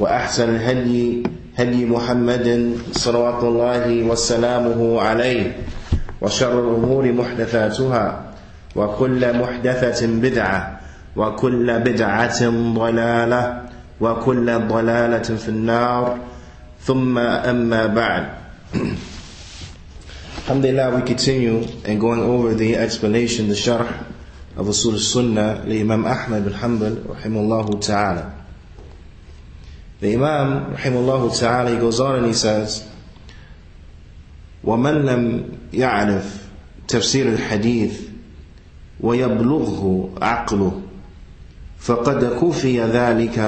وأحسن الهدي هدي محمد صلى الله وسلامه عليه وشر الأمور محدثاتها وكل محدثة بدعة وكل بدعة ضلالة وكل ضلالة في النار. ثم أما بعد. الحمد لله we continue and going over the explanation the شرح of Rasul Sunnah لإمام أحمد بن حنبل رحمه الله تعالى The Imam, rahimahullah ta'ala, he goes on and he says, ومن لم يعرف تفسير الحديث ويبلغه عقله فقد كفي ذلك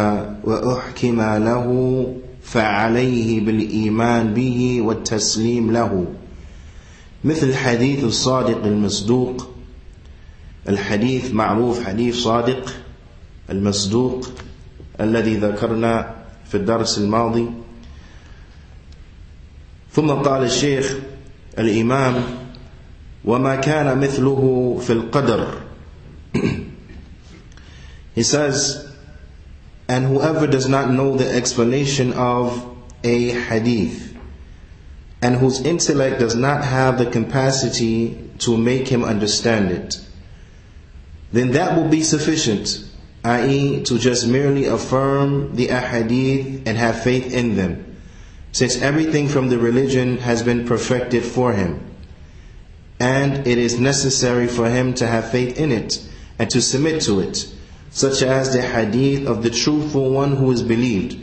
وأحكم له فعليه بالإيمان به والتسليم له. مثل حديث الصادق المصدوق. الحديث معروف حديث صادق المصدوق الذي ذكرنا في الدرس الماضي ثم قال الشيخ الإمام وما كان مثله في القدر He says, and whoever does not know the explanation of a hadith, and whose intellect does not have the capacity to make him understand it, then that will be sufficient, i.e., to just merely affirm the ahadith and have faith in them, since everything from the religion has been perfected for him. And it is necessary for him to have faith in it and to submit to it such as the hadith of the truthful one who is believed,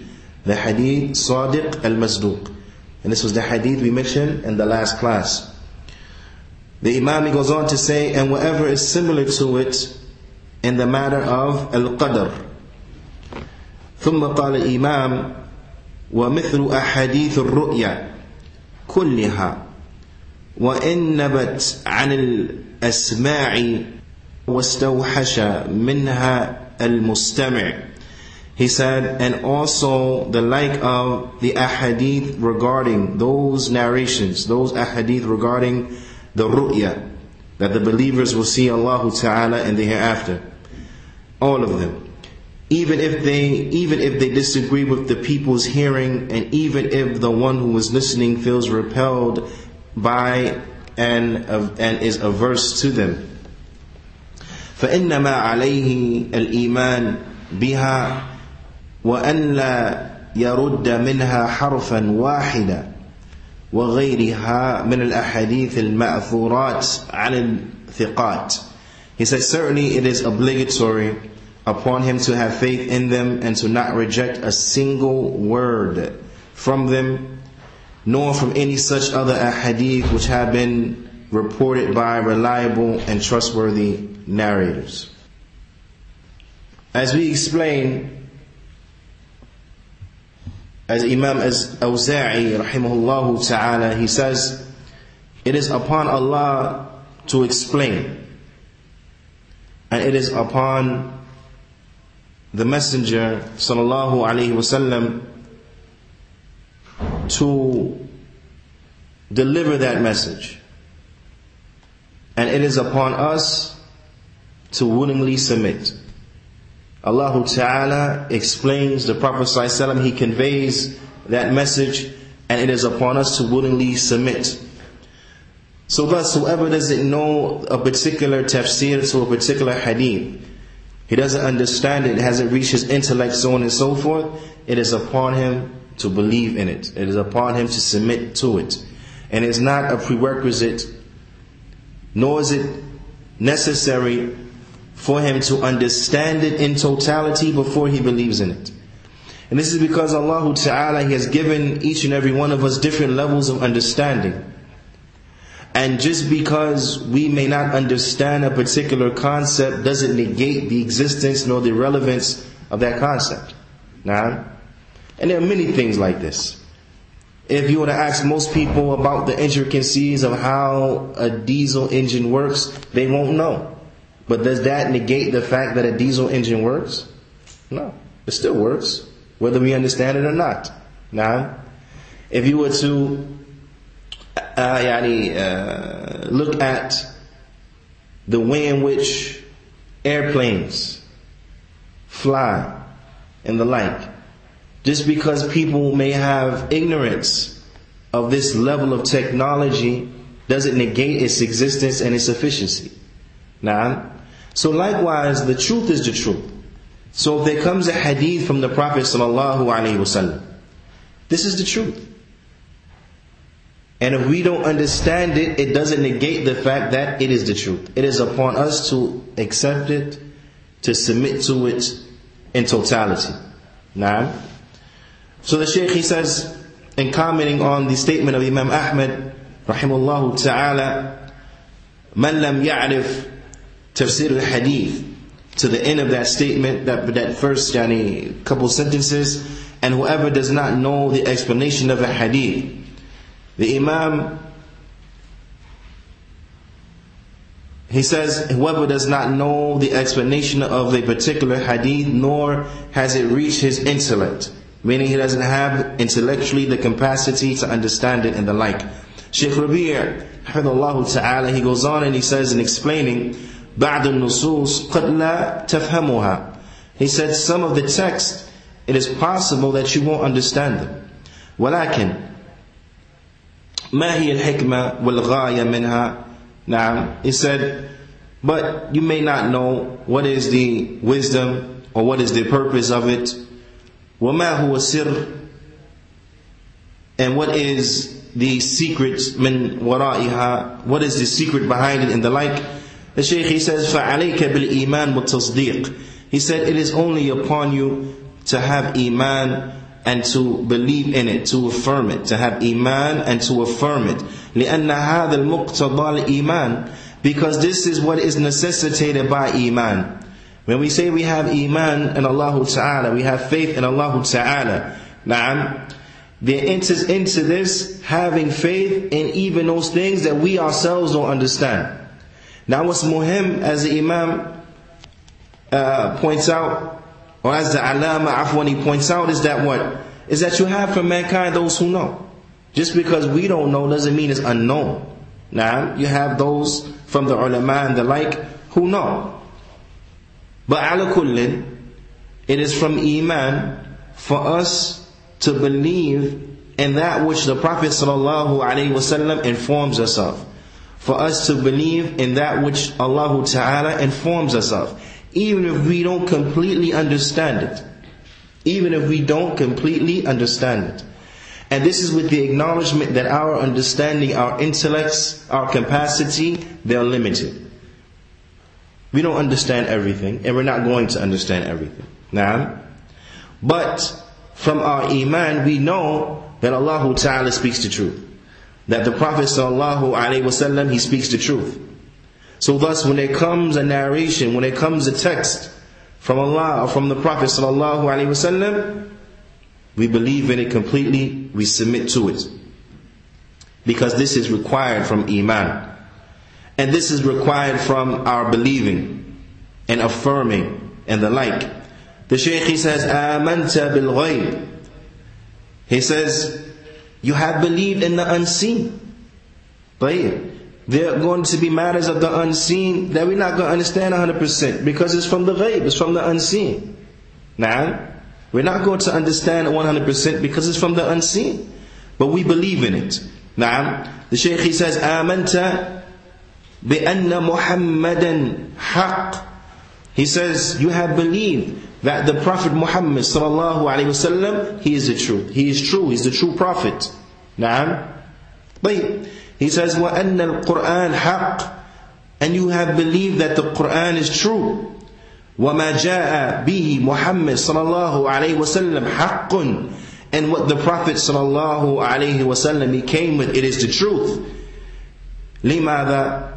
the hadith Sadiq al Masduq. And this was the hadith we mentioned in the last class. The Imam goes on to say, and whatever is similar to it in the matter of al Qadr. ثم قال الإمام ومثل أحاديث الرؤيا كلها وإن نبت عن الأسماع واستوحش منها المستمع He said, and also the like of the ahadith regarding those narrations, those ahadith regarding the ru'ya, that the believers will see Allah Ta'ala in the hereafter. All of them. Even if they, even if they disagree with the people's hearing, and even if the one who is listening feels repelled by and, and is averse to them. فإنما عليه الإيمان بها وأن لا يرد منها حرفا واحدا وغيرها من الأحاديث المأثورات عن الثقات He said certainly it is obligatory upon him to have faith in them and to not reject a single word from them nor from any such other ahadith which have been reported by reliable and trustworthy narrators. As we explain, as Imam Awza'i rahimahullah ta'ala, he says, it is upon Allah to explain, and it is upon the Messenger sallallahu alaihi wasallam to deliver that message. And it is upon us to willingly submit. Allah Ta'ala explains the Prophet ﷺ, he conveys that message, and it is upon us to willingly submit. So thus, whoever doesn't know a particular tafsir to a particular hadith, he doesn't understand it, hasn't reached his intellect, so on and so forth, it is upon him to believe in it. It is upon him to submit to it. And it's not a prerequisite, nor is it necessary for him to understand it in totality before he believes in it. And this is because Allah Ta'ala has given each and every one of us different levels of understanding. And just because we may not understand a particular concept doesn't negate the existence nor the relevance of that concept. Now, and there are many things like this. If you were to ask most people about the intricacies of how a diesel engine works, they won't know. But does that negate the fact that a diesel engine works? No. It still works, whether we understand it or not. Now, if you were to uh, yani, uh, look at the way in which airplanes fly and the like, just because people may have ignorance of this level of technology doesn't negate its existence and its efficiency. Now, so likewise, the truth is the truth. So if there comes a hadith from the Prophet sallallahu alaihi wasallam, this is the truth. And if we don't understand it, it doesn't negate the fact that it is the truth. It is upon us to accept it, to submit to it in totality. Now, so the Shaykh he says, in commenting on the statement of Imam Ahmad, rahimahullah ta'ala, man lam ya'rif tafsir al-hadith, to the end of that statement, that, that first yani, couple sentences, and whoever does not know the explanation of a hadith, the Imam, he says, whoever does not know the explanation of a particular hadith, nor has it reached his intellect, meaning he doesn't have intellectually the capacity to understand it and the like. Sheikh Rabi' Hafidullah Ta'ala, he goes on and he says in explaining, بعض النصوص قد لا تفهمها. He said some of the text, it is possible that you won't understand them. ولكن ما هي الحكمة والغاية منها نعم he said but you may not know what is the wisdom or what is the purpose of it وما هو السر and what is the secret من ورائها what is the secret behind it and the like the Shaykh he says فعليك بالإيمان والتصديق he said it is only upon you to have iman and to believe in it, to affirm it, to have iman and to affirm it. لأن هذا المقتضى الإيمان because this is what is necessitated by iman. When we say we have iman in Allah Ta'ala, we have faith in Allah Ta'ala, na'am, there enters into this having faith in even those things that we ourselves don't understand. Now what's muhim, as the Imam uh, points out, or as the Alama Afwani points out, is that what? Is that you have from mankind those who know. Just because we don't know doesn't mean it's unknown. Now, you have those from the ulama and the like who know. But ala kullin, it is from iman for us to believe in that which the Prophet ﷺ informs us of. For us to believe in that which Allah Ta'ala informs us of even if we don't completely understand it. Even if we don't completely understand it. And this is with the acknowledgement that our understanding, our intellects, our capacity, they're limited. We don't understand everything, and we're not going to understand everything. Now, but from our iman, we know that Allah Ta'ala speaks the truth. That the Prophet Sallallahu Alaihi Wasallam, he speaks the truth. So thus when there comes a narration, when there comes a text from Allah or from the Prophet sallallahu alaihi wasallam, we believe in it completely, we submit to it. Because this is required from Iman. And this is required from our believing and affirming and the like. The Shaykh he says, Amanta bil Ghaib. He says, You have believed in the unseen. But there are going to be matters of the unseen that we're not going to understand 100% because it's from the ghaib, it's from the unseen. Now, we're not going to understand it 100% because it's from the unseen. But we believe in it. Now, the Shaykh he says, آمنت بأن محمدا حق. He says, you have believed that the Prophet Muhammad sallallahu alayhi wasallam, he is the truth. He is true. He's the true Prophet. Naam. طيب. He says, وَأَنَّ الْقُرْآنَ حَقٌّ And you have believed that the Qur'an is true. وَمَا جَاءَ بِهِ مُحَمَّدٍ صلى الله عليه وسلم حَقٌّ And what the Prophet sallallahu alayhi wasallam he came with, it is the truth. لماذا؟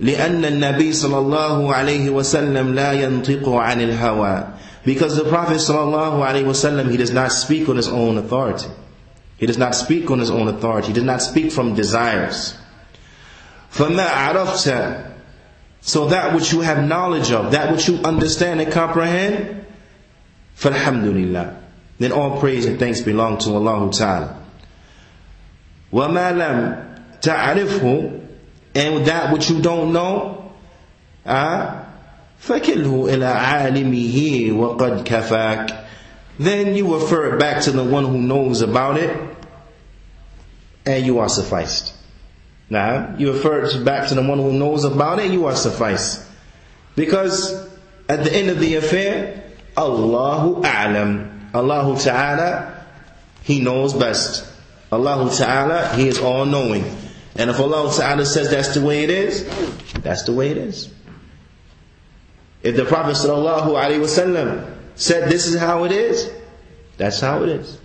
لأن النبي صلى الله عليه وسلم لا ينطق عن الهوى because the Prophet صلى الله عليه وسلم he does not speak on his own authority he does not speak on his own authority he does not speak from desires فما عرفت so that which you have knowledge of that which you understand and comprehend فالحمد لله then all praise and thanks belong to Allah Ta'ala وما لم تعرفه and that which you don't know, uh, فَكِلْهُ إِلَىٰ عَالِمِهِ وَقَدْ كَفَاكَ then you refer it back to the one who knows about it, and you are sufficed. Now, you refer it back to the one who knows about it, you are sufficed. Because at the end of the affair, Allahu A'lam. Allahu Ta'ala, He knows best. Allahu Ta'ala, He is all knowing. And if Allah Ta'ala says that's the way it is, that's the way it is. If the Prophet Sallallahu Alaihi Wasallam said this is how it is, that's how it is.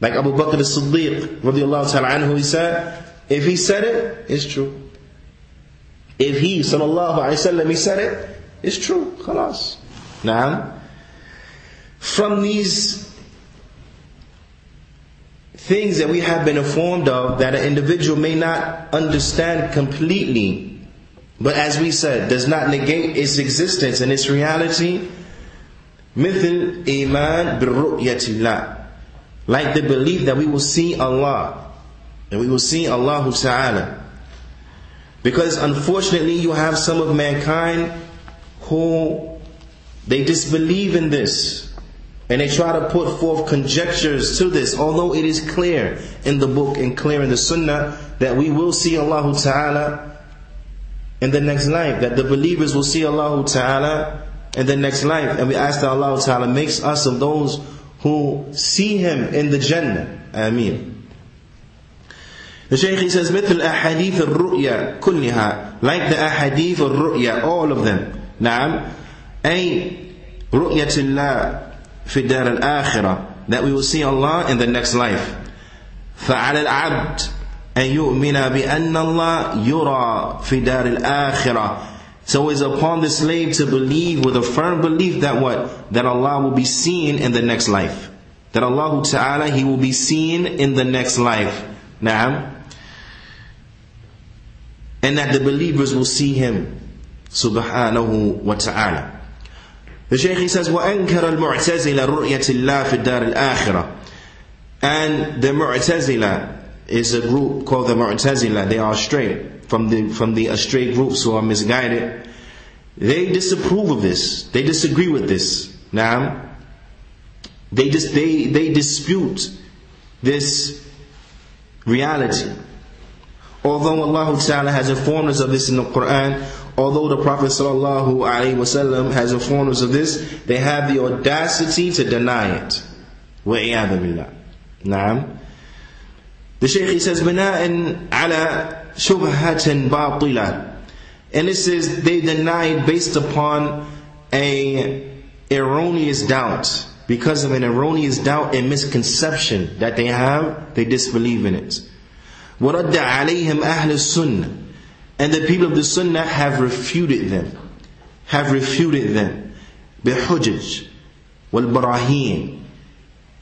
Like Abu Bakr as-Siddiq radiallahu ta'ala anhu, he said, if he said it, it's true. If he, sallallahu alayhi wasallam, he said it, it's true. Khalas. Now, from these things that we have been informed of that an individual may not understand completely, but as we said, does not negate its existence and its reality. Mithil iman birru'yatillah. Like the belief that we will see Allah. and we will see Allah Ta'ala. Because unfortunately you have some of mankind who they disbelieve in this. And they try to put forth conjectures to this, although it is clear in the book and clear in the sunnah that we will see Allah Ta'ala in the next life, that the believers will see Allah Ta'ala in the next life. And we ask that Allah Ta'ala makes us of those who see Him in the Jannah. Ameen. The Shaykh he says, مثل أحاديث الرؤيا كلها like the أحاديث الرؤيا all of them نعم أي رؤية الله في الدار الآخرة that we will see Allah in the next life فعلى العبد أن يؤمن بأن الله يرى في دار الآخرة So it's upon the slave to believe with a firm belief that what? That Allah will be seen in the next life. That Allah Ta'ala, He will be seen in the next life. Naam. And that the believers will see Him. Subhanahu wa ta'ala. The Shaykh he says, وَأَنْكَرَ الْمُعْتَزِلَ رُؤْيَةِ اللَّهِ فِي الدَّارِ الْآخِرَةِ And the Mu'tazila is a group called the Mu'tazila. They are straight from the from the astray groups who are misguided. They disapprove of this. They disagree with this. Now, they dis- they they dispute this reality. Although Allah Ta'ala has informed us of this in the Quran, although the Prophet ﷺ has informed us of this, they have the audacity to deny it. وَعِيَاذَ بِاللَّهِ نعم The Shaykh he says, بِنَاءً عَلَى شُبْهَةٍ بَاطِلَةٍ And it says they deny it based upon a erroneous doubt. Because of an erroneous doubt and misconception that they have, they disbelieve in it. وَرَدَّ عَلَيْهِمْ أَهْلُ السُّنَّةِ and the people of the Sunnah have refuted them, have refuted them. بحجج والبراهين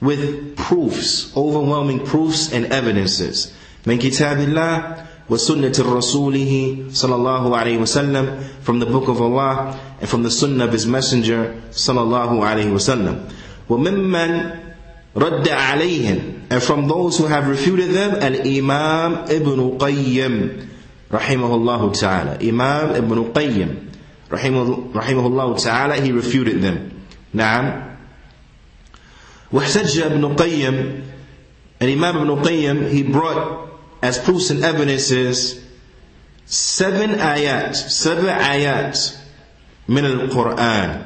with proofs, overwhelming proofs and evidences. من كتاب الله وسنة رسوله صلى الله عليه وسلم from the book of Allah and from the sunnah of his messenger صلى الله عليه وسلم وممن رد عليهم And from those who have refuted them, Al-Imam Ibn Qayyim, rahimahullah ta'ala. Imam Ibn Qayyim, rahimahullah ta'ala, he refuted them. نعم. واحتج ابن قيم Imam Ibn Qayyim, he brought as proofs and evidences seven ayat, seven ayat من القرآن.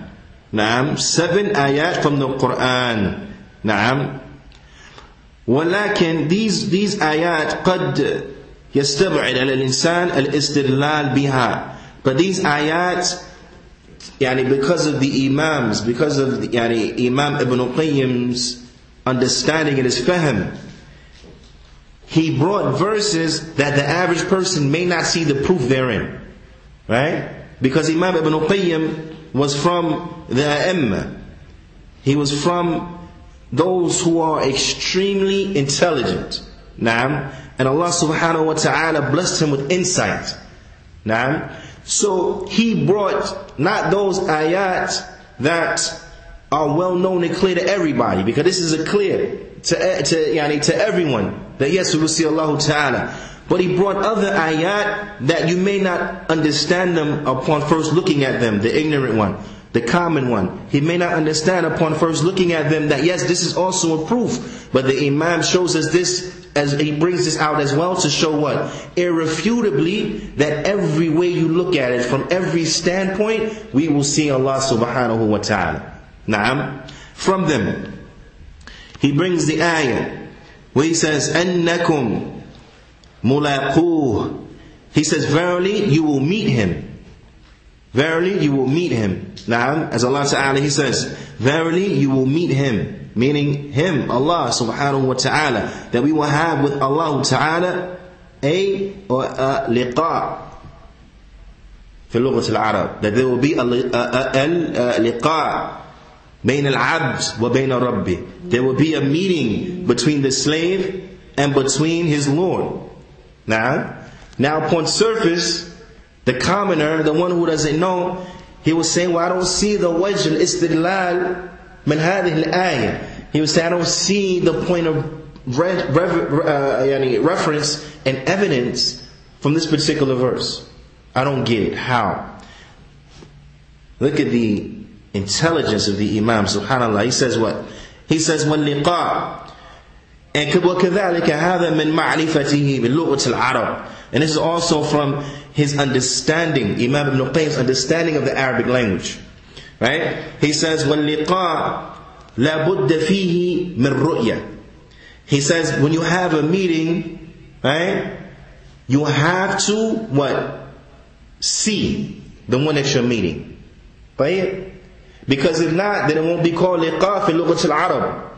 نعم, seven ayat from the Quran. نعم. ولكن these these آيات قد يستبعد على الإنسان الاستدلال بها but these ayat يعني because of the imams because of the, يعني Imam Ibn Qayyim's understanding and his fahm he brought verses that the average person may not see the proof therein right because Imam Ibn Qayyim was from the A'imma he was from those who are extremely intelligent. Naam. And Allah subhanahu wa ta'ala blessed him with insight. Naam. So he brought not those ayat that are well known and clear to everybody, because this is a clear to, eh, to, yani, to everyone that yes, we will see Allah ta'ala. But he brought other ayat that you may not understand them upon first looking at them, the ignorant one the common one. He may not understand upon first looking at them that yes, this is also a proof. But the Imam shows us this as he brings this out as well to show what? Irrefutably that every way you look at it, from every standpoint, we will see Allah subhanahu wa ta'ala. Naam. From them, he brings the ayah where he says, أَنَّكُمْ مُلَاقُوهُ He says, verily you will meet him. Verily you will meet him. Now, as Allah Ta'ala He says, Verily you will meet him. Meaning him, Allah subhanahu wa ta'ala. That we will have with Allah Ta'ala a, or a liqa. في لغة العرب that there will be a, a, a, a liqa بين العبد وبين ربه there will be a meeting between the slave and between his Lord now now upon surface the commoner, the one who doesn't know, he was saying, well, I don't see the wajh al-istidlal min hadhihi al-ayah. He was saying, I don't see the point of re- uh, reference and evidence from this particular verse. I don't get it. How? Look at the intelligence of the Imam, subhanAllah. He says what? He says, وَاللِّقَاء and وكذلك هذا من معرفته بلغة العرب and this is also from his understanding Imam Ibn Qayyim's understanding of the Arabic language right he says واللقاء لا بد فيه من رؤية he says when you have a meeting right you have to what see the one that you're meeting right Because if not, then it won't be called liqaf in Lughat al-Arab.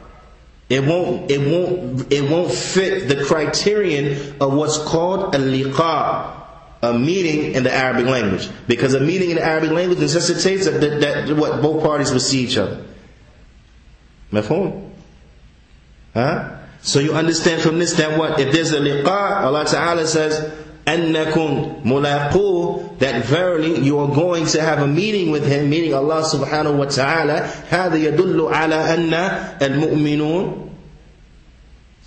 It won't, it, won't, it won't fit the criterion of what's called a liqa, a meeting in the Arabic language. Because a meeting in the Arabic language necessitates that, that, that what both parties will see each other. Mafhum? Huh? So you understand from this that what? If there's a liqa, Allah Ta'ala says, أنكم ملاقوه that verily you are going to have a meeting with him meaning Allah subhanahu wa ta'ala هذا يدل على أن المؤمنون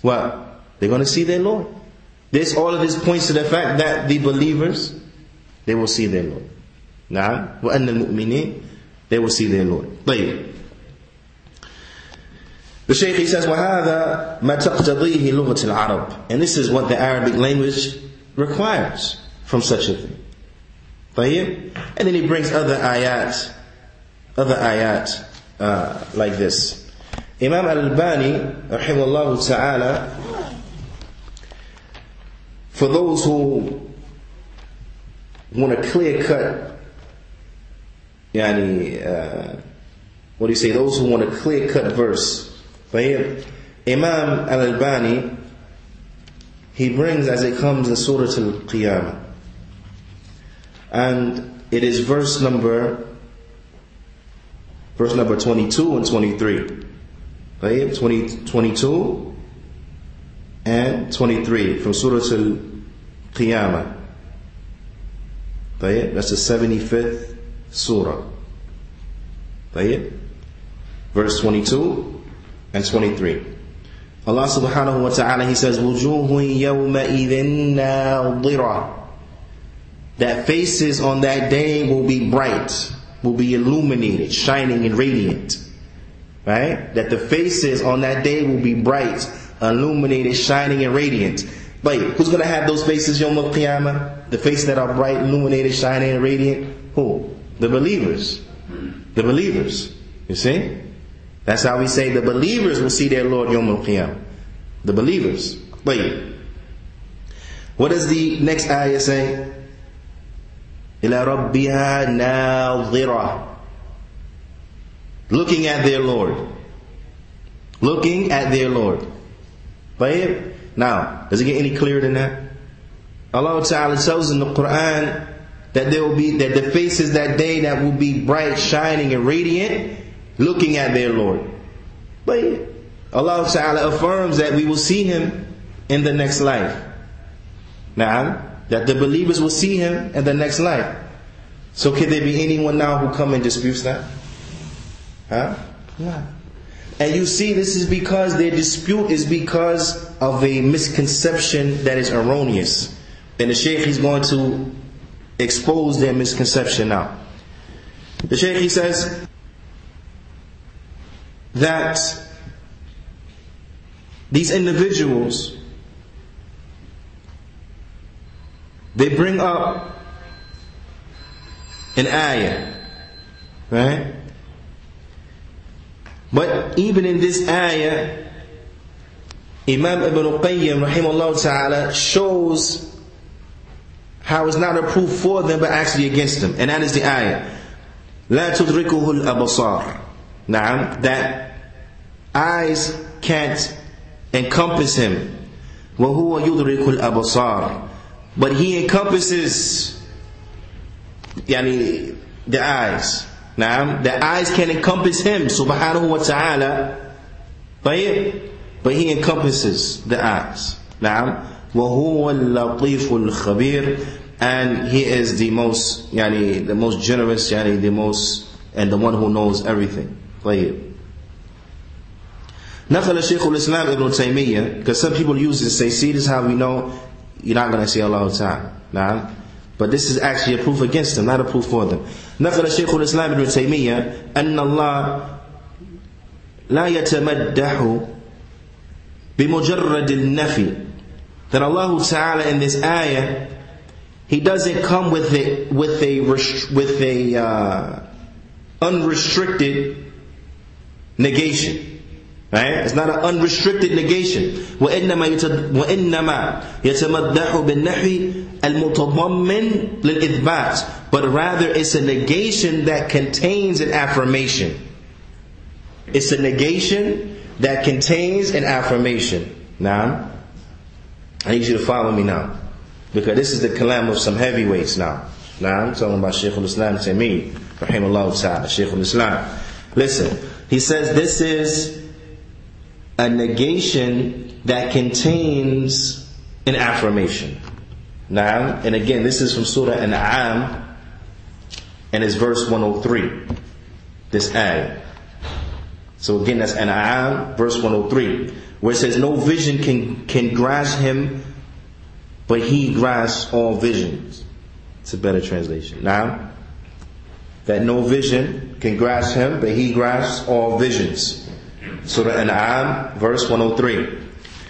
what? They're going to see their Lord. This, all of this points to the fact that the believers, they will see their Lord. نعم وأن المؤمنين they will see their Lord. طيب. The Shaykh he says وهذا ما تقتضيه لغة العرب and this is what the Arabic language requires from such a thing. And then he brings other ayat, other ayat uh, like this. Imam al-Albani, rahimahullah ta'ala, for those who want a clear cut, yani, uh, what do you say, those who want a clear cut verse, Imam Albani he brings as it comes in Surah Al-Qiyamah. And it is verse number verse number 22 and 23. Right? 20, 22 and 23 from Surah Al-Qiyamah. Right? That's the 75th surah. Right? Verse 22 and 23. Allah subhanahu wa ta'ala, He says, وُجُوهٌ يَوْمَئِذٍ نَاظِرَةٌ That faces on that day will be bright, will be illuminated, shining and radiant. Right? That the faces on that day will be bright, illuminated, shining and radiant. But who's going to have those faces Yom Qiyamah? The faces that are bright, illuminated, shining and radiant? Who? The believers. The believers. You see? That's how we say the believers will see their Lord Yom Qiyamah. The believers. Wait. What does the next ayah say? إِلَى رَبِّهَا نَاظِرَةٌ Looking at their Lord. Looking at their Lord. Right? Now, does it get any clearer than that? Allah Ta'ala tells in the Quran that there will be that the faces that day that will be bright, shining, and radiant, looking at their Lord. But Allah Ta'ala affirms that we will see Him in the next life. Now, that the believers will see Him in the next life. So can there be anyone now who come and disputes that? Huh? No. And you see, this is because their dispute is because of a misconception that is erroneous. And the Shaykh is going to expose their misconception now. The Shaykh he says that these individuals they bring up an ayah, right? But even in this ayah, Imam Ibn Qayyim rahimahullah ta'ala shows how it's not a proof for them but actually against them. And that is the ayah. لا تدركه الأبصار نعم that eyes can't encompass him وهو يدرك الأبصار but he encompasses يعني the eyes نعم the eyes can encompass him subhanahu wa ta'ala but he encompasses the eyes نعم وهو اللطيف الخبير and he is the most yani the most generous yani the most and the one who knows everything طيب نقل شيخ الإسلام ابن تيمية because some people use this say see this is how we know you're not going to see Allah Ta'ala nah? but this is actually a proof against them not a proof for them نقل شيخ الإسلام ابن تيمية أن الله لا يتمدح بمجرد النفي that Allah Ta'ala in this ayah he doesn't come with a with a with a uh, unrestricted negation. Right? It's not an unrestricted negation. وإنما وإنما يتمدح بالنحو المتضمن للإثبات. But rather it's a negation that contains an affirmation. It's a negation that contains an affirmation. Now, I need you to follow me now. Because this is the kalam of some heavyweights now. Now I'm talking about Shaykh al-Islam Taymiyyah, rahimahullah ta'ala, Shaykh al-Islam. Listen, he says this is a negation that contains an affirmation. Now, and again, this is from Surah An'am, and it's verse 103. This ayah. So again, that's An'am, verse 103, where it says, No vision can, can grasp him but he grasps all visions. It's a better translation. Now, that no vision can grasp him, but he grasps all visions. Surah An'am, verse 103.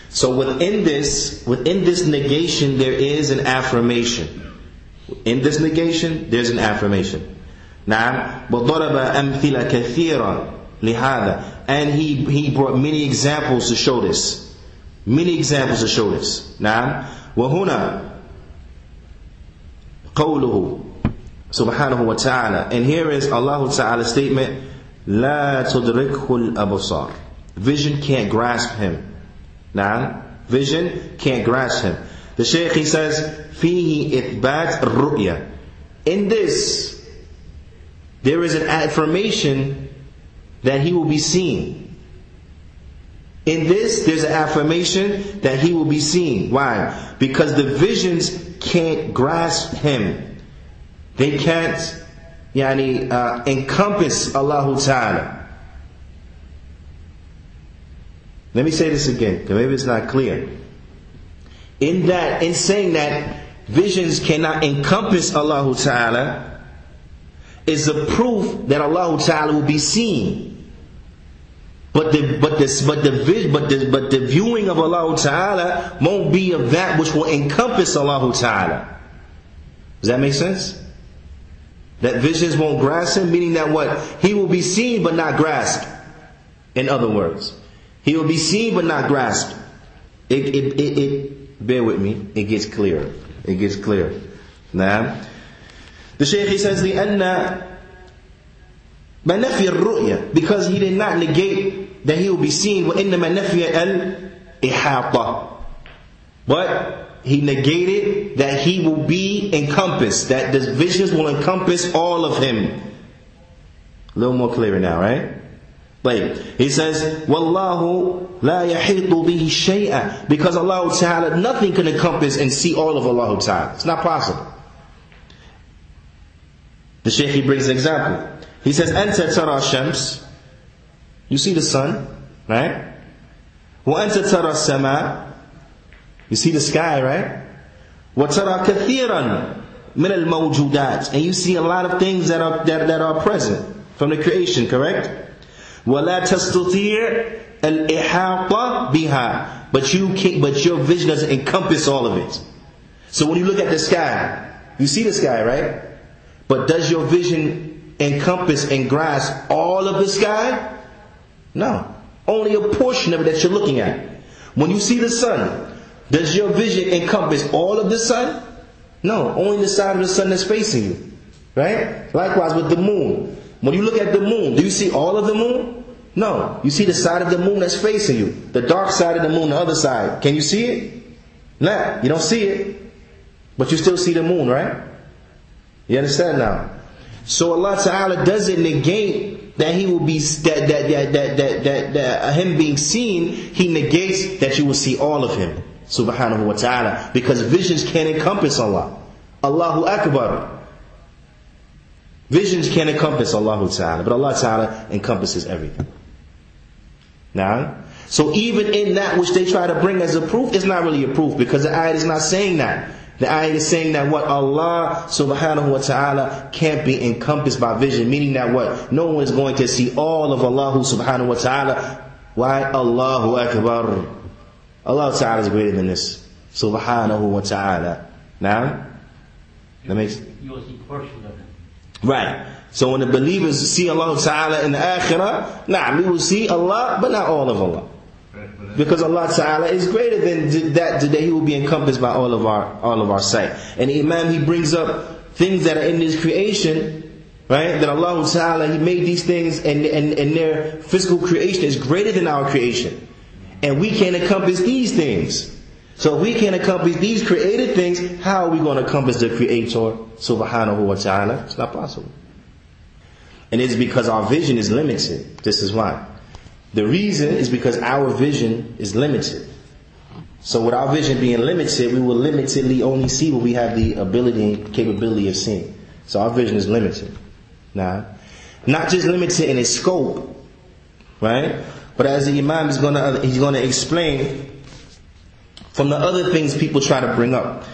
So within this, within this negation, there is an affirmation. In this negation, there's an affirmation. Now, وضرب أمثلة كثيرة لهذا. And he, he brought many examples to show this. Many examples to show this. Now, وهنا قوله subhanahu wa ta'ala. And here is Allah ta'ala's statement, La tudrikhul abasar. Vision can't grasp him. Now, vision can't grasp him. The Shaykh he says, Fihi إثبات ru'ya. In this, there is an affirmation that he will be seen. In this, there's an affirmation that he will be seen. Why? Because the visions can't grasp him. They can't yani, uh, encompass Allah Ta'ala. Let me say this again, because maybe it's not clear. In that, in saying that visions cannot encompass Allah Ta'ala, is a proof that Allah Ta'ala will be seen. But the but this but the but the but the viewing of Allah Ta'ala won't be of that which will encompass Allah Ta'ala. Does that make sense? That visions won't grasp him, meaning that what? He will be seen but not grasped. In other words. He will be seen but not grasped. It, it, it, it bear with me, it gets clear. It gets clear. Now, the Shaykh he says, لأن منفي الرؤية because he did not negate that he will be seen وإنما نفي الإحاطة but he negated that he will be encompassed, that the visions will encompass all of him. A little more clear now, right? Like he says, Wallahu la yahitu bihi shay'a because Allah Ta'ala nothing can encompass and see all of Allah Ta'ala. It's not possible. The Shaykh he brings an example. He says, Anta tara shams. You see the sun, right? Wa anta tara sama. You see the sky, right? وَتَرَى كَثِيرًا مِنَ الْمَوْجُودَاتِ And you see a lot of things that are, that, that are present from the creation, correct? وَلَا تَسْتُطِيعْ الْإِحَاطَ بِهَا But you can't, but your vision doesn't encompass all of it. So when you look at the sky, you see the sky, right? But does your vision encompass and grasp all of the sky? No. Only a portion of it that you're looking at. When you see the sun, does your vision encompass all of the sun? No, only the side of the sun that's facing you. Right? Likewise with the moon. When you look at the moon, do you see all of the moon? No. You see the side of the moon that's facing you. The dark side of the moon, the other side. Can you see it? No, you don't see it. But you still see the moon, right? You understand now? So Allah Ta'ala doesn't negate that he will be that that that that that, that, that uh, him being seen, he negates that you will see all of him subhanahu wa ta'ala because visions can't encompass Allah. Allahu Akbar. Visions can't encompass Allah ta'ala, but Allah ta'ala encompasses everything. Now, so even in that which they try to bring as a proof, it's not really a proof because the ayat is not saying that. The ayat is saying that what Allah subhanahu wa ta'ala can't be encompassed by vision, meaning that what? No one is going to see all of Allah subhanahu wa ta'ala. Why? Allahu Akbar. Allah Ta'ala is greater than this. Subhanahu wa ta'ala. Now, that makes You will see portions of it. Right. So when the believers see Allah Ta'ala in the akhirah, nah, we will see Allah, but not all of Allah. Because Allah Ta'ala is greater than that today He will be encompassed by all of our all of our sight. And Imam he brings up things that are in His creation, right? That Allah Ta'ala He made these things and, and, and their physical creation is greater than our creation. And we can't encompass these things. So if we can't accomplish these created things, how are we going to accomplish the Creator, subhanahu wa ta'ala? It's not possible. And it's because our vision is limited. This is why. The reason is because our vision is limited. So with our vision being limited, we will limitedly only see what we have the ability and capability of seeing. So our vision is limited. Now, not just limited in its scope, right? But as the Imam is gonna, he's gonna explain from the other things people try to bring up.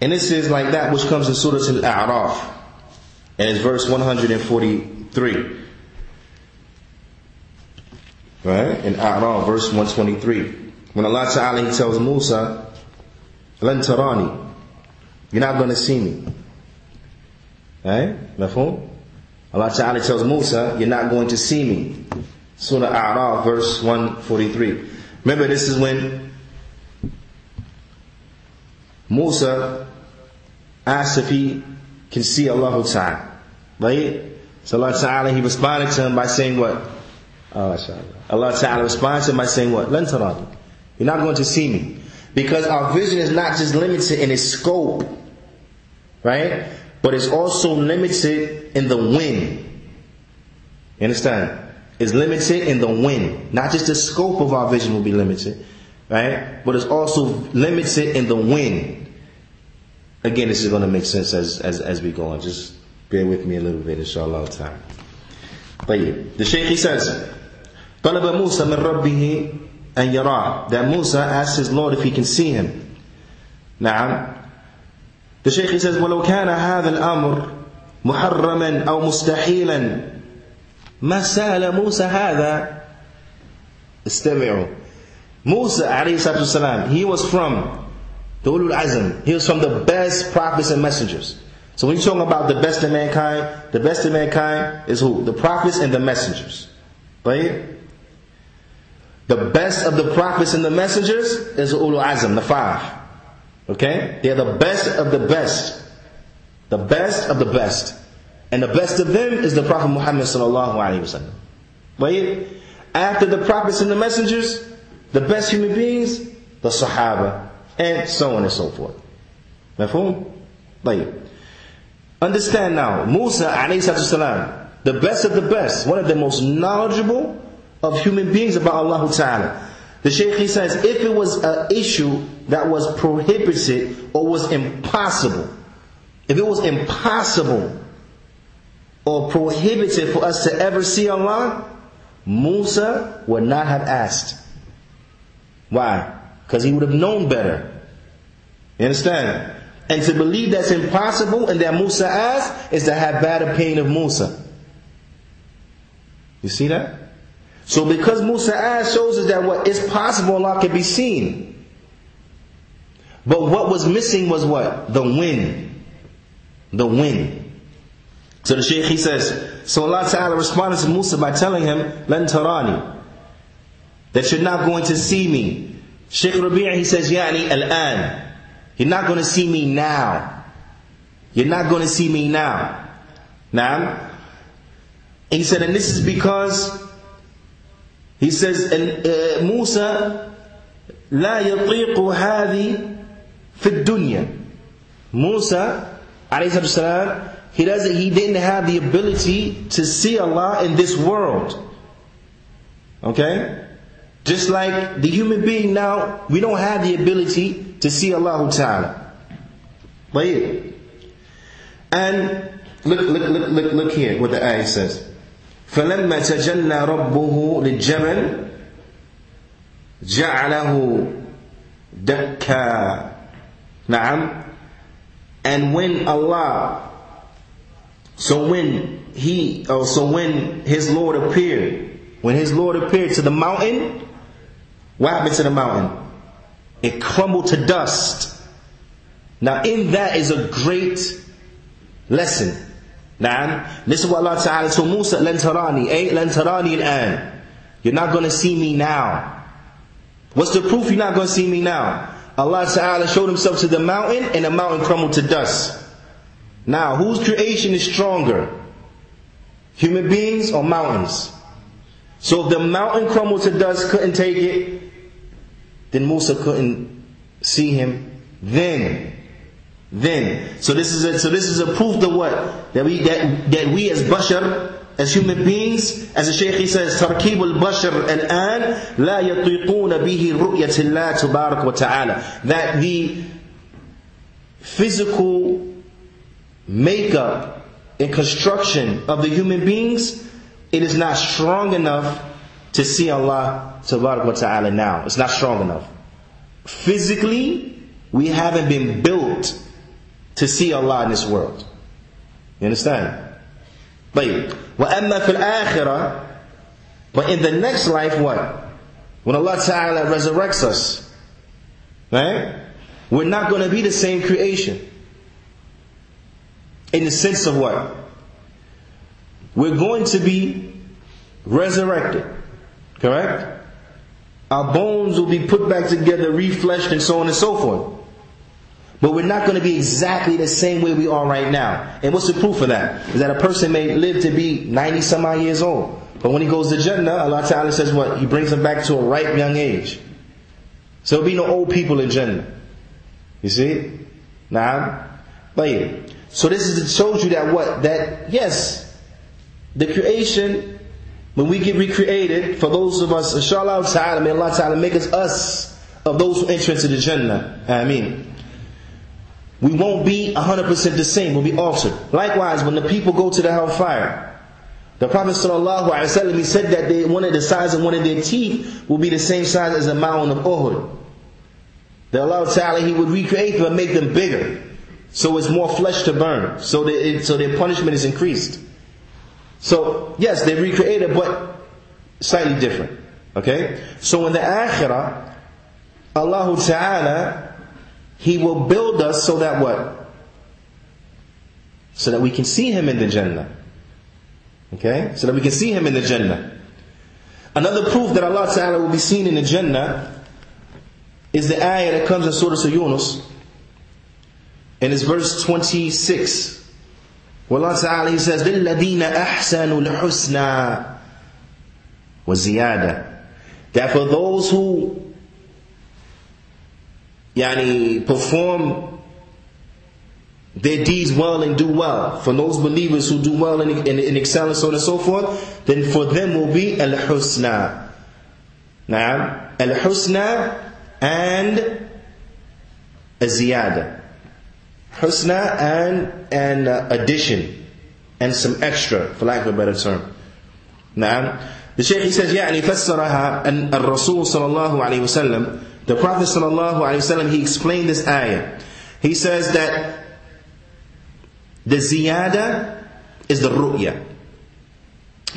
And this is like that which comes in Surah Al-A'raf. And it's verse 143. Right? In A'raf, verse 123. When Allah Ta'ala tells Musa, Lan tarani. You're not going to see me. Right? Mafhum? Allah Ta'ala tells Musa, you're not going to see me. Surah A'raf, verse 143. Remember, this is when Musa asked if he can see Allah Ta'ala. Right? So Allah Ta'ala, he responded to him by saying what? Oh, Allah Ta'ala responded to him by saying what? You're not going to see me. Because our vision is not just limited in its scope, right? But it's also limited in the wind. You understand? It's limited in the wind. Not just the scope of our vision will be limited, right? But it's also limited in the wind. Again, this is going to make sense as, as, as we go on. Just bear with me a little bit, inshallah time. طيب. The Shaykh he says, طلب موسى من ربه and yara. That Musa asked his Lord if he can see him. Now, the Shaykh he says, وَلَوْ كَانَ هَذَا الْأَمْرُ محرما أو مستحيلا ما سأل موسى هذا استمعوا Musa alayhi salatu he was from the Ulul Azm. He was from the best prophets and messengers. So when you're talking about the best of mankind, the best of mankind is who? The prophets and the messengers. Right? The best of the prophets and the messengers is the Ulul Azm, the five. Okay? They're the best of the best. The best of the best. And the best of them is the Prophet Muhammad sallallahu alayhi wa sallam. Right? After the prophets and the messengers, the best human beings, the Sahaba, and so on and so forth. Mafhum? Like, understand now, Musa salam, the best of the best, one of the most knowledgeable of human beings about Allah Ta'ala. The Shaykh he says, if it was an issue that was prohibited or was impossible, if it was impossible or prohibited for us to ever see Allah, Musa would not have asked. Why? Because he would have known better. You understand? And to believe that's impossible and that Musa asked is to have bad opinion of Musa. You see that? So because Musa asked shows us that what is possible Allah can be seen. But what was missing was what? The wind. The wind. So the Shaykh he says, so Allah Ta'ala responded to Musa by telling him, Lan tarani that you're not going to see me. Sheikh Rabi' he says, Yani al-an. You're not going to see me now. You're not going to see me now. Now, he said, and this is because he says, uh, Musa لا يطيق هذه في الدنيا. Musa, alayhi salam, he doesn't, he didn't have the ability to see Allah in this world. Okay? Just like the human being now, we don't have the ability to see Allah Ta'ala. Right And look, look, look, look, look here what the ayah says. فلما تجلى ربه للجبل جعله دكا نعم and when Allah so when he, oh, so when his Lord appeared, when his Lord appeared to the mountain, what happened to the mountain? It crumbled to dust. Now in that is a great lesson. Now, this is what Allah Ta'ala told Musa, Lentarani, eh? Lentarani an You're not gonna see me now. What's the proof you're not gonna see me now? Allah Ta'ala showed himself to the mountain and the mountain crumbled to dust. Now, whose creation is stronger? Human beings or mountains? So if the mountain crumbled to dust, couldn't take it, then Musa couldn't see him then. Then. So this is a, so this is a proof that what? That we, that, that we as bashar, as human beings, as the Shaykh he says, تركيب البشر الآن لا يطيقون به رؤية الله تبارك وتعالى. That the physical makeup and construction of the human beings, it is not strong enough to see Allah wa ta'ala now. It's not strong enough. Physically, we haven't been built to see Allah in this world. You understand? طيب وأما في الآخرة But in the next life, what? When Allah Ta'ala resurrects us, right? We're not going to be the same creation. In the sense of what? We're going to be resurrected. Correct? Our bones will be put back together, refleshed, and so on and so forth. But we're not going to be exactly the same way we are right now. And what's the proof of that? Is that a person may live to be 90 some odd years old. But when he goes to Jannah, Allah Ta'ala says what? He brings him back to a ripe young age. So there'll be no old people in Jannah. You see? Now, but so this is shows you that what? That yes, the creation when we get recreated, for those of us, inshallah ta'ala, may Allah ta'ala make us us of those who enter into the Jannah. I mean, we won't be 100% the same, we'll be altered. Likewise, when the people go to the hellfire, The Prophet ﷺ, he said that they, one of the size of one of their teeth will be the same size as a mountain of Uhud. That Allah Ta'ala, He would recreate them and make them bigger. So it's more flesh to burn. So, they, so their punishment is increased. So, yes, they recreated, but slightly different. Okay? So in the Akhirah, Allah Ta'ala, He will build us so that what? So that we can see Him in the Jannah. Okay? So that we can see Him in the Jannah. Another proof that Allah Ta'ala will be seen in the Jannah is the ayah that comes in Surah Yunus. And it's verse 26. Where Allah Ta'ala He says, لِلَّذِينَ أَحْسَنُوا الْحُسْنَى وَزِيَادَةً That for those who yani, perform their deeds well and do well, for those believers who do well and, and, and excel and so on and so forth, then for them will be al-husna. Now, al-husna and a ziyada. Husna and an uh, addition and some extra, for lack of a better term. Now, the Shaykh he says, يعني فسرها أن الرسول صلى الله عليه وسلم The Prophet صلى الله عليه وسلم he explained this ayah. He says that the ziyada is the ru'ya.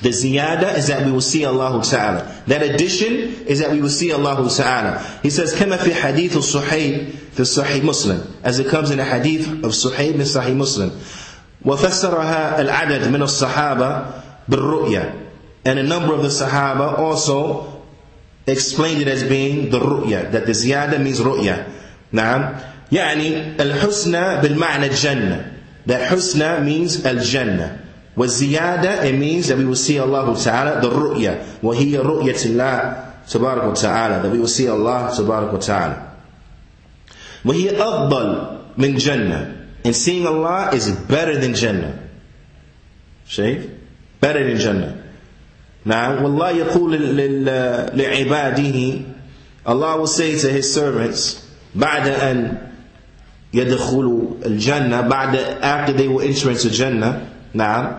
The ziyada is that we will see Allah Ta'ala. That addition is that we will see Allah Ta'ala. He says, كما في حديث الصحيح في الصحيح Muslim. As it comes in a hadith of Suhaib in Sahih Muslim. وفسرها العدد من الصحابة بالرؤيا. And a number of the Sahaba also explained it as being the ru'ya. That the ziyada means ru'ya. نعم. يعني الحسنى بالمعنى الجنة. That husna means al-jannah. والزيادة it means that we will see Allah Ta'ala the ru'ya وهي رؤية الله تبارك وتعالى that we will see Allah تبارك وتعالى وهي أفضل من جنة and seeing Allah is better than Jannah شايف better than Jannah نعم والله يقول لعباده Allah will say to his servants بعد أن يدخلوا الجنة بعد after they will enter into Jannah نعم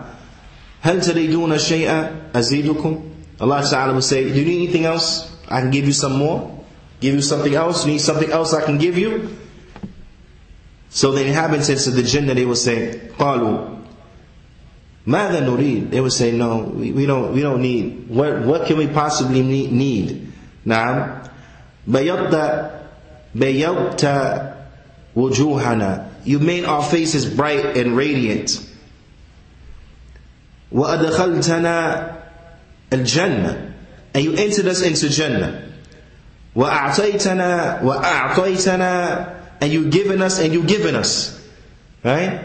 هل تريدون شيئا أزيدكم Allah Ta'ala will say, do you need anything else? I can give you some more. Give you something else? You need something else I can give you? So the inhabitants of the Jannah, they will say, قالوا ماذا نريد? They will say, no, we, we don't, we don't need. What, what can we possibly need? نعم بيضت بيضت وجوهنا You made our faces bright and radiant. وأدخلتنا الجنة and you entered us into Jannah وأعطيتنا وأعطيتنا and you given us and you given us right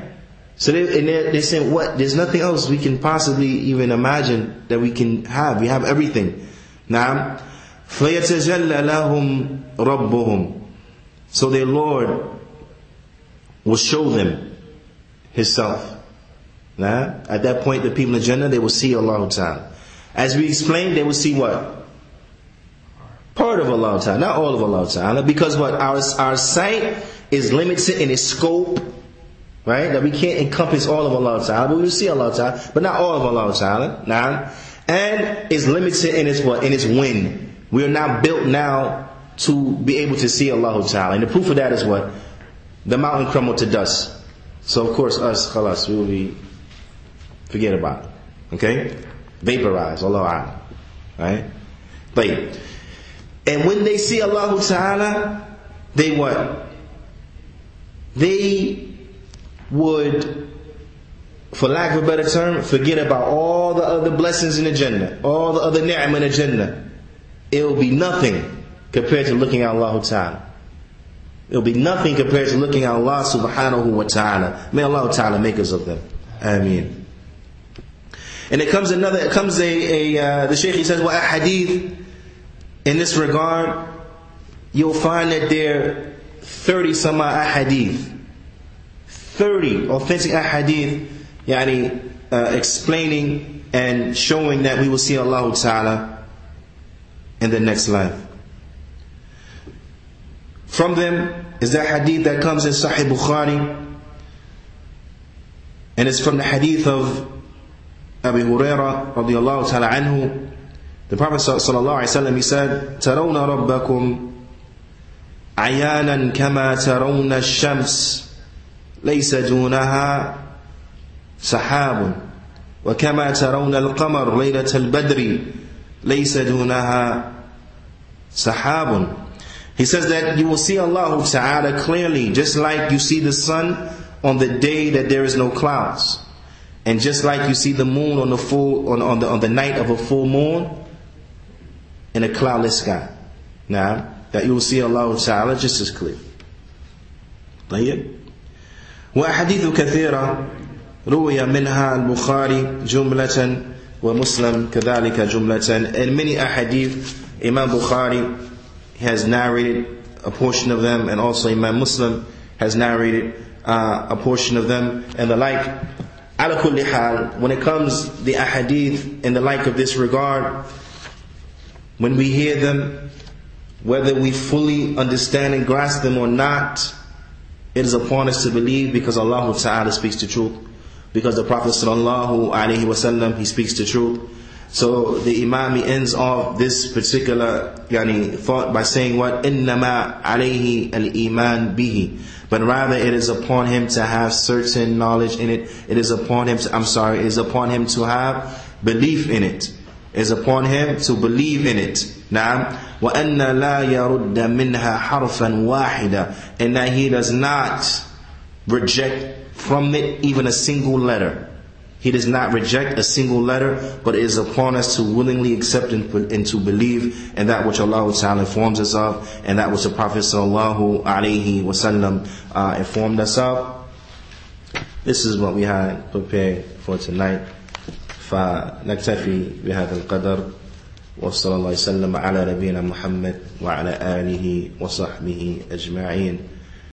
so they, and they're, they're saying what there's nothing else we can possibly even imagine that we can have we have everything نعم فيتجلى لهم ربهم so their Lord will show them His self Nah? At that point, the people in Jannah, they will see Allah Ta'ala. As we explained, they will see what? Part of Allah Ta'ala, not all of Allah Ta'ala. Because what? Our, our sight is limited in its scope, right? That we can't encompass all of Allah Ta'ala, but we will see Allah Ta'ala, but not all of Allah Ta'ala. Nah? And is limited in its what? In its wind. We are not built now to be able to see Allah Ta'ala. And the proof of that is what? The mountain crumbled to dust. So of course us, khalas, we will be Forget about it. Okay? Vaporize, Allah Right? But and when they see Allah Ta'ala, they what? They would, for lack of a better term, forget about all the other blessings in the Jannah, all the other ni'am in the Jannah. It will be nothing compared to looking at Allah Ta'ala. It will be nothing compared to looking at Allah subhanahu wa ta'ala. May Allah ta'ala make us of them. Ameen. And it comes another, it comes a, a uh, the Shaykh he says, well, a hadith in this regard, you'll find that there are 30 some hadith. 30 authentic hadith, yani, uh, explaining and showing that we will see Allah Ta'ala in the next life. From them is that hadith that comes in Sahih Bukhari, and it's from the hadith of Abu Huraira radiallahu ta'ala anhu, the Prophet sallallahu alaihi wasallam he said, تَرَوْنَ رَبَّكُمْ عَيَانًا كَمَا تَرَوْنَ الشَّمْسِ لَيْسَ دُونَهَا سحاب وكما ترون القمر ليلة البدر ليس دونها سحاب He says that you will see Allah Ta'ala clearly, just like you see the sun on the day that there is no clouds. And just like you see the moon on the full on, on the on the night of a full moon in a cloudless sky. Now that you will see Allah Ta'ala just as clear. طيب وأحاديث كثيرة روي منها البخاري جملة ومسلم كذلك جملة and many ahadith Imam Bukhari has narrated a portion of them and also Imam Muslim has narrated uh, a portion of them and the like ala kulli hal, when it comes the ahadith in the like of this regard, when we hear them, whether we fully understand and grasp them or not, it is upon us to believe because Allah Ta'ala speaks the truth. Because the Prophet Sallallahu Alaihi Wasallam, he speaks the truth. So the Imam he ends off this particular yani, thought by saying what? إِنَّمَا عَلَيْهِ الْإِيمَانِ بِهِ but rather it is upon him to have certain knowledge in it. It is upon him to, I'm sorry, it is upon him to have belief in it. It is upon him to believe in it. Now, وَأَنَّ لَا يَرُدَّ مِنْهَا حَرْفًا وَاحِدًا And that he does not reject from it even a single letter. He does not reject a single letter, but it is upon us to willingly accept and, and to believe in that which Allah Ta'ala informs us of, and that which the Prophet Sallallahu Alaihi Wasallam uh, informed us of. This is what we had prepared for tonight. فنكتفي بهذا القدر وصلى الله وسلم على نبينا محمد وعلى آله وصحبه أجمعين